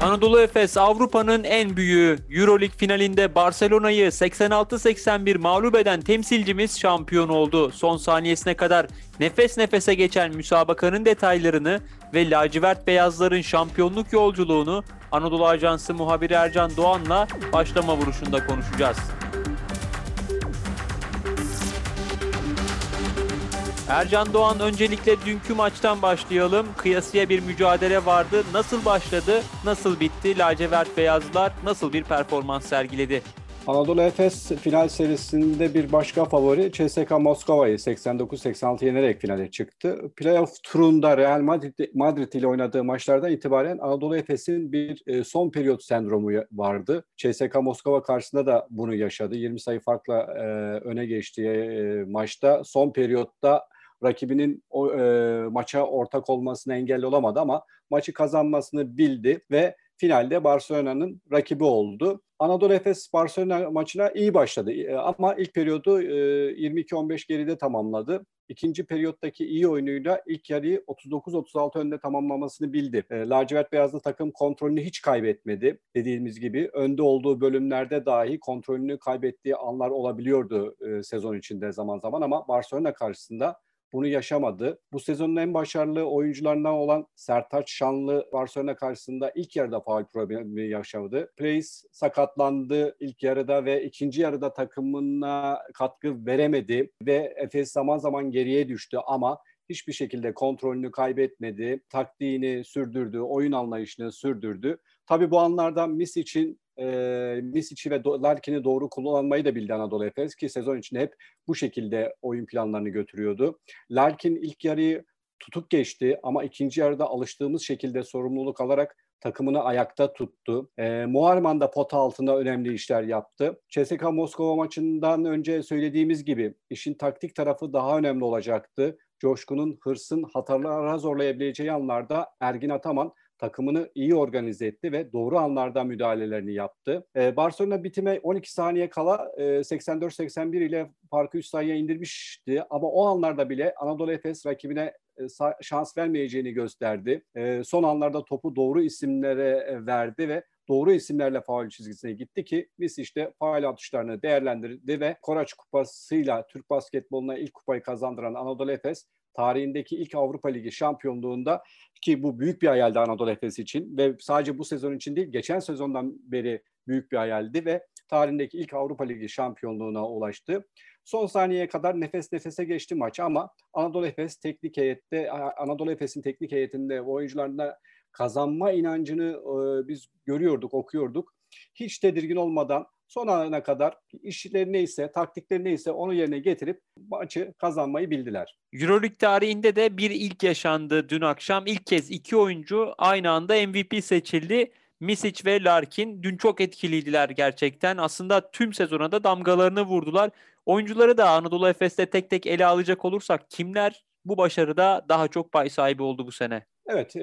Anadolu Efes Avrupa'nın en büyüğü Euroleague finalinde Barcelona'yı 86-81 mağlup eden temsilcimiz şampiyon oldu. Son saniyesine kadar nefes nefese geçen müsabakanın detaylarını ve lacivert beyazların şampiyonluk yolculuğunu Anadolu Ajansı muhabiri Ercan Doğan'la başlama vuruşunda konuşacağız. Ercan Doğan öncelikle dünkü maçtan başlayalım. Kıyasıya bir mücadele vardı. Nasıl başladı, nasıl bitti? Lacivert Beyazlar nasıl bir performans sergiledi? Anadolu Efes final serisinde bir başka favori CSKA Moskova'yı 89-86 yenerek finale çıktı. Playoff turunda Real Madrid, Madrid ile oynadığı maçlardan itibaren Anadolu Efes'in bir e, son periyot sendromu vardı. CSKA Moskova karşısında da bunu yaşadı. 20 sayı farkla e, öne geçtiği e, maçta son periyotta rakibinin o e, maça ortak olmasına engel olamadı ama maçı kazanmasını bildi ve finalde Barcelona'nın rakibi oldu. Anadolu Efes Barcelona maçına iyi başladı e, ama ilk periyodu e, 22-15 geride tamamladı. İkinci periyottaki iyi oyunuyla ilk yarıyı 39-36 önde tamamlamasını bildi. E, lacivert beyazlı takım kontrolünü hiç kaybetmedi. Dediğimiz gibi önde olduğu bölümlerde dahi kontrolünü kaybettiği anlar olabiliyordu e, sezon içinde zaman zaman ama Barcelona karşısında bunu yaşamadı. Bu sezonun en başarılı oyuncularından olan Sertaç Şanlı Barcelona karşısında ilk yarıda faul problemi yaşadı. Place sakatlandı ilk yarıda ve ikinci yarıda takımına katkı veremedi ve Efes zaman zaman geriye düştü ama hiçbir şekilde kontrolünü kaybetmedi, taktiğini sürdürdü, oyun anlayışını sürdürdü. Tabii bu anlarda Mis için e, Misic'i ve Larkin'i doğru kullanmayı da bildi Anadolu Efes ki sezon içinde hep bu şekilde oyun planlarını götürüyordu. Larkin ilk yarıyı tutuk geçti ama ikinci yarıda alıştığımız şekilde sorumluluk alarak takımını ayakta tuttu. E, Muharman da pot altında önemli işler yaptı. CSKA Moskova maçından önce söylediğimiz gibi işin taktik tarafı daha önemli olacaktı. Coşkun'un hırsın hatalara zorlayabileceği anlarda Ergin Ataman takımını iyi organize etti ve doğru anlarda müdahalelerini yaptı. Ee, Barcelona bitime 12 saniye kala e, 84-81 ile farkı 3 sayıya indirmişti ama o anlarda bile Anadolu Efes rakibine e, şans vermeyeceğini gösterdi. E, son anlarda topu doğru isimlere e, verdi ve doğru isimlerle faul çizgisine gitti ki biz işte faul atışlarını değerlendirdi ve Koraç Kupası'yla Türk basketboluna ilk kupayı kazandıran Anadolu Efes tarihindeki ilk Avrupa Ligi şampiyonluğunda ki bu büyük bir hayaldi Anadolu Efes için ve sadece bu sezon için değil geçen sezondan beri büyük bir hayaldi ve tarihindeki ilk Avrupa Ligi şampiyonluğuna ulaştı. Son saniyeye kadar nefes nefese geçti maç ama Anadolu Efes teknik heyette Anadolu Efes'in teknik heyetinde oyuncularında kazanma inancını e, biz görüyorduk, okuyorduk. Hiç tedirgin olmadan son ana kadar işleri neyse, taktikleri neyse onu yerine getirip maçı kazanmayı bildiler. Euroleague tarihinde de bir ilk yaşandı dün akşam. ilk kez iki oyuncu aynı anda MVP seçildi. Misic ve Larkin dün çok etkiliydiler gerçekten. Aslında tüm sezona da damgalarını vurdular. Oyuncuları da Anadolu Efes'te tek tek ele alacak olursak kimler bu başarıda daha çok pay sahibi oldu bu sene? Evet, e,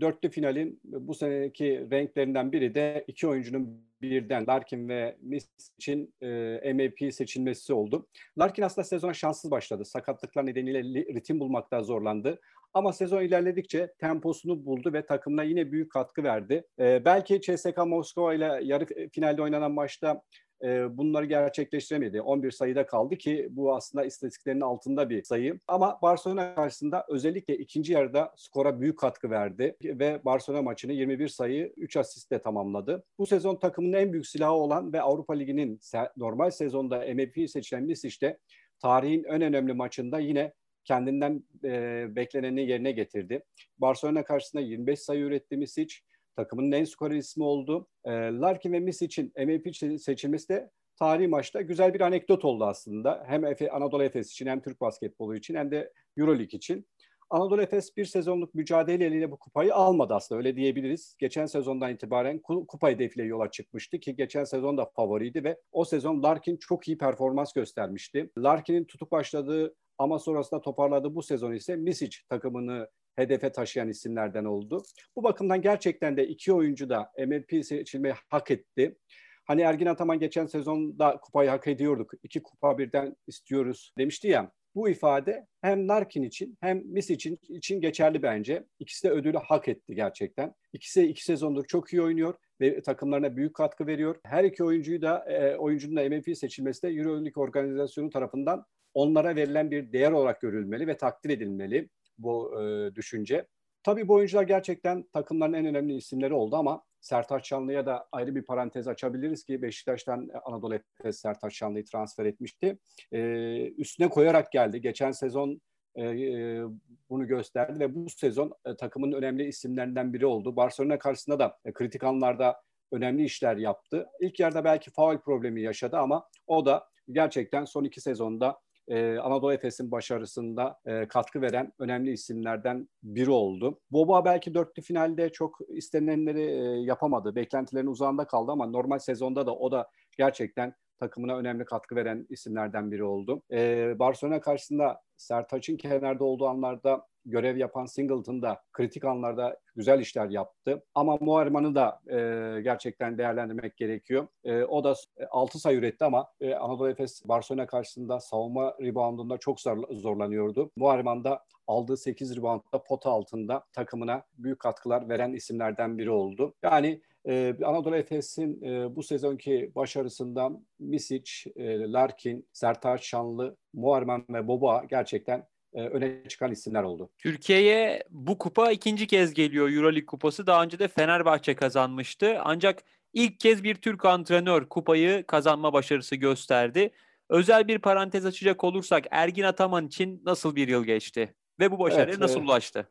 dörtlü finalin bu seneki renklerinden biri de iki oyuncunun birden Larkin ve Miss için e, MVP seçilmesi oldu. Larkin aslında sezona şanssız başladı. Sakatlıklar nedeniyle ritim bulmakta zorlandı. Ama sezon ilerledikçe temposunu buldu ve takımına yine büyük katkı verdi. E, belki CSKA Moskova ile yarı finalde oynanan maçta e, bunları gerçekleştiremedi. 11 sayıda kaldı ki bu aslında istatistiklerin altında bir sayı. Ama Barcelona karşısında özellikle ikinci yarıda skora büyük katkı verdi ve Barcelona maçını 21 sayı 3 asistle tamamladı. Bu sezon takımın en büyük silahı olan ve Avrupa Ligi'nin normal sezonda MVP seçilen işte tarihin en önemli maçında yine kendinden e, bekleneni yerine getirdi. Barcelona karşısında 25 sayı üretti Misic takımın en skorer ismi oldu. E, Larkin ve Miss için MVP seçilmesi de tarihi maçta güzel bir anekdot oldu aslında. Hem Efe, Anadolu Efes için hem Türk basketbolu için hem de Euroleague için. Anadolu Efes bir sezonluk mücadeleyle bu kupayı almadı aslında öyle diyebiliriz. Geçen sezondan itibaren kupa hedefiyle yola çıkmıştı ki geçen sezon da favoriydi ve o sezon Larkin çok iyi performans göstermişti. Larkin'in tutuk başladığı ama sonrasında toparladığı bu sezon ise Misic takımını hedefe taşıyan isimlerden oldu. Bu bakımdan gerçekten de iki oyuncu da MVP seçilmeyi hak etti. Hani Ergin Ataman geçen sezonda kupayı hak ediyorduk. İki kupa birden istiyoruz demişti ya. Bu ifade hem Larkin için hem Miss için, için geçerli bence. İkisi de ödülü hak etti gerçekten. İkisi iki sezondur çok iyi oynuyor ve takımlarına büyük katkı veriyor. Her iki oyuncuyu da e, oyuncunun da MVP seçilmesi de Euroleague organizasyonu tarafından onlara verilen bir değer olarak görülmeli ve takdir edilmeli bu e, düşünce. Tabii bu oyuncular gerçekten takımların en önemli isimleri oldu ama Sertaç Şanlı'ya da ayrı bir parantez açabiliriz ki Beşiktaş'tan Anadolu Efes Sertaç Şanlı'yı transfer etmişti. Ee, üstüne koyarak geldi. Geçen sezon e, e, bunu gösterdi ve bu sezon e, takımın önemli isimlerinden biri oldu. Barcelona karşısında da e, kritik anlarda önemli işler yaptı. İlk yarıda belki faul problemi yaşadı ama o da gerçekten son iki sezonda e, Anadolu Efes'in başarısında e, katkı veren önemli isimlerden biri oldu. Boba belki dörtlü finalde çok istenenleri e, yapamadı. Beklentilerin uzağında kaldı ama normal sezonda da o da gerçekten takımına önemli katkı veren isimlerden biri oldu. E, Barcelona karşısında Sertaç'ın kenarda olduğu anlarda görev yapan Singleton da kritik anlarda güzel işler yaptı. Ama Muharman'ı da e, gerçekten değerlendirmek gerekiyor. E, o da 6 sayı üretti ama e, Anadolu Efes Barcelona karşısında savunma reboundunda çok zorlanıyordu. Muharman da aldığı 8 reboundda pota altında takımına büyük katkılar veren isimlerden biri oldu. Yani ee, Anadolu Efes'in e, bu sezonki başarısından Misic, e, Larkin, Sertaç Şanlı, Muharman ve Boba gerçekten e, öne çıkan isimler oldu. Türkiye'ye bu kupa ikinci kez geliyor Euroleague kupası. Daha önce de Fenerbahçe kazanmıştı. Ancak ilk kez bir Türk antrenör kupayı kazanma başarısı gösterdi. Özel bir parantez açacak olursak Ergin Ataman için nasıl bir yıl geçti? Ve bu başarıya evet, nasıl ulaştı?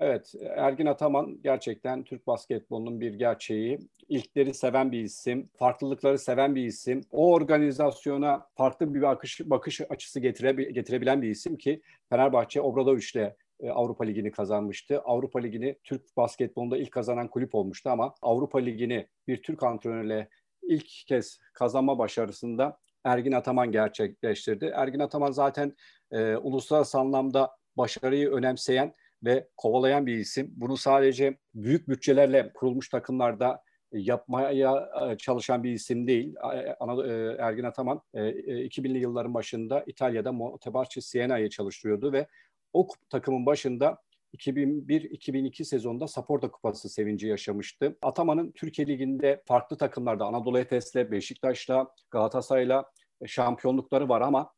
Evet, Ergin Ataman gerçekten Türk basketbolunun bir gerçeği. İlkleri seven bir isim, farklılıkları seven bir isim. O organizasyona farklı bir bakış, bakış açısı getire, getirebilen bir isim ki Fenerbahçe Obradoviç'le e, Avrupa Ligi'ni kazanmıştı. Avrupa Ligi'ni Türk basketbolunda ilk kazanan kulüp olmuştu ama Avrupa Ligi'ni bir Türk antrenörle ilk kez kazanma başarısında Ergin Ataman gerçekleştirdi. Ergin Ataman zaten e, uluslararası anlamda başarıyı önemseyen ve kovalayan bir isim. Bunu sadece büyük bütçelerle kurulmuş takımlarda yapmaya e, çalışan bir isim değil. E, Ergin Ataman 2000'li e, yılların başında İtalya'da Montebarci Siena'yı çalıştırıyordu ve o takımın başında 2001-2002 sezonunda Saporta Kupası sevinci yaşamıştı. Ataman'ın Türkiye Ligi'nde farklı takımlarda Anadolu Efes'le, Beşiktaş'la, Galatasaray'la şampiyonlukları var ama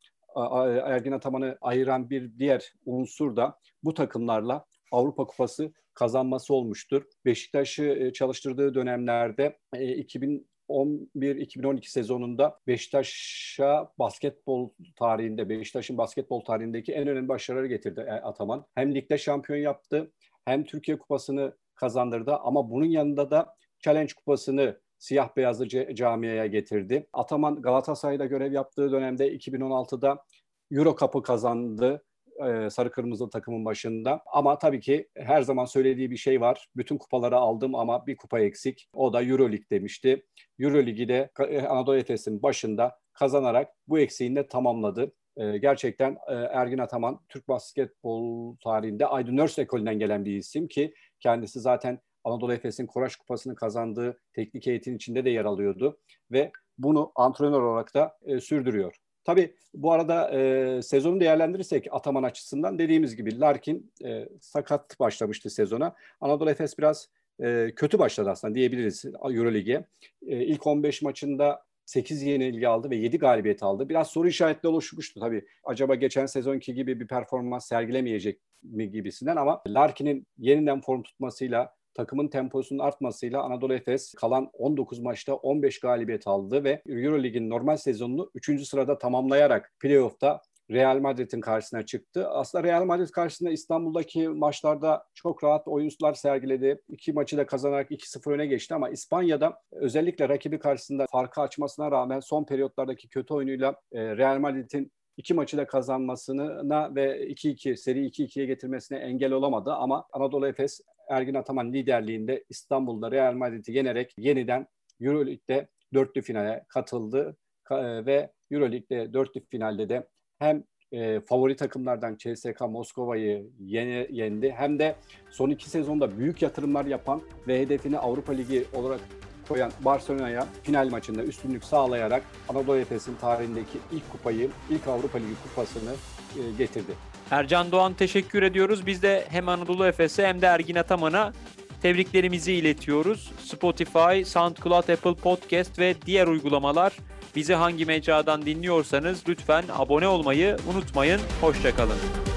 Ergin Ataman'ı ayıran bir diğer unsur da bu takımlarla Avrupa Kupası kazanması olmuştur. Beşiktaş'ı e, çalıştırdığı dönemlerde 2011-2012 e, sezonunda Beşiktaş'a basketbol tarihinde, Beşiktaş'ın basketbol tarihindeki en önemli başarıları getirdi e, Ataman. Hem ligde şampiyon yaptı, hem Türkiye Kupası'nı kazandırdı ama bunun yanında da Challenge Kupası'nı siyah beyazlı camiaya getirdi. Ataman Galatasaray'da görev yaptığı dönemde 2016'da Euro Cup'ı kazandı e, sarı kırmızı takımın başında. Ama tabii ki her zaman söylediği bir şey var. Bütün kupaları aldım ama bir kupa eksik. O da Euroleague demişti. Euroligi de e, Anadolu Efes'in başında kazanarak bu eksiğini de tamamladı. E, gerçekten Ergin Ataman Türk basketbol tarihinde Aydın Nörs ekolünden gelen bir isim ki kendisi zaten Anadolu Efes'in Koraş Kupası'nı kazandığı teknik eğitim içinde de yer alıyordu ve bunu antrenör olarak da e, sürdürüyor. Tabii bu arada e, sezonu değerlendirirsek Ataman açısından dediğimiz gibi Larkin e, sakat başlamıştı sezona. Anadolu Efes biraz e, kötü başladı aslında diyebiliriz Eurolig'e. E, ilk 15 maçında 8 yenilgi aldı ve 7 galibiyet aldı. Biraz soru işaretli oluşmuştu tabii. Acaba geçen sezonki gibi bir performans sergilemeyecek mi gibisinden ama Larkin'in yeniden form tutmasıyla takımın temposunun artmasıyla Anadolu Efes kalan 19 maçta 15 galibiyet aldı ve Eurolig'in normal sezonunu 3. sırada tamamlayarak playoff'ta Real Madrid'in karşısına çıktı. Aslında Real Madrid karşısında İstanbul'daki maçlarda çok rahat oyuncular sergiledi. İki maçı da kazanarak 2-0 öne geçti ama İspanya'da özellikle rakibi karşısında farkı açmasına rağmen son periyotlardaki kötü oyunuyla e, Real Madrid'in iki maçı da kazanmasına ve 2-2 seri 2-2'ye getirmesine engel olamadı ama Anadolu Efes Ergin Ataman liderliğinde İstanbul'da Real Madrid'i yenerek yeniden Euroleague'de dörtlü finale katıldı e, ve Euroleague'de dörtlü finalde de hem e, favori takımlardan CSKA Moskova'yı yendi hem de son iki sezonda büyük yatırımlar yapan ve hedefini Avrupa Ligi olarak koyan Barcelona'ya final maçında üstünlük sağlayarak Anadolu Efes'in tarihindeki ilk kupayı, ilk Avrupa Ligi kupasını e, getirdi. Ercan Doğan teşekkür ediyoruz. Biz de hem Anadolu Efes'e hem de Ergin Ataman'a tebriklerimizi iletiyoruz. Spotify, SoundCloud, Apple Podcast ve diğer uygulamalar bizi hangi mecradan dinliyorsanız lütfen abone olmayı unutmayın. Hoşçakalın.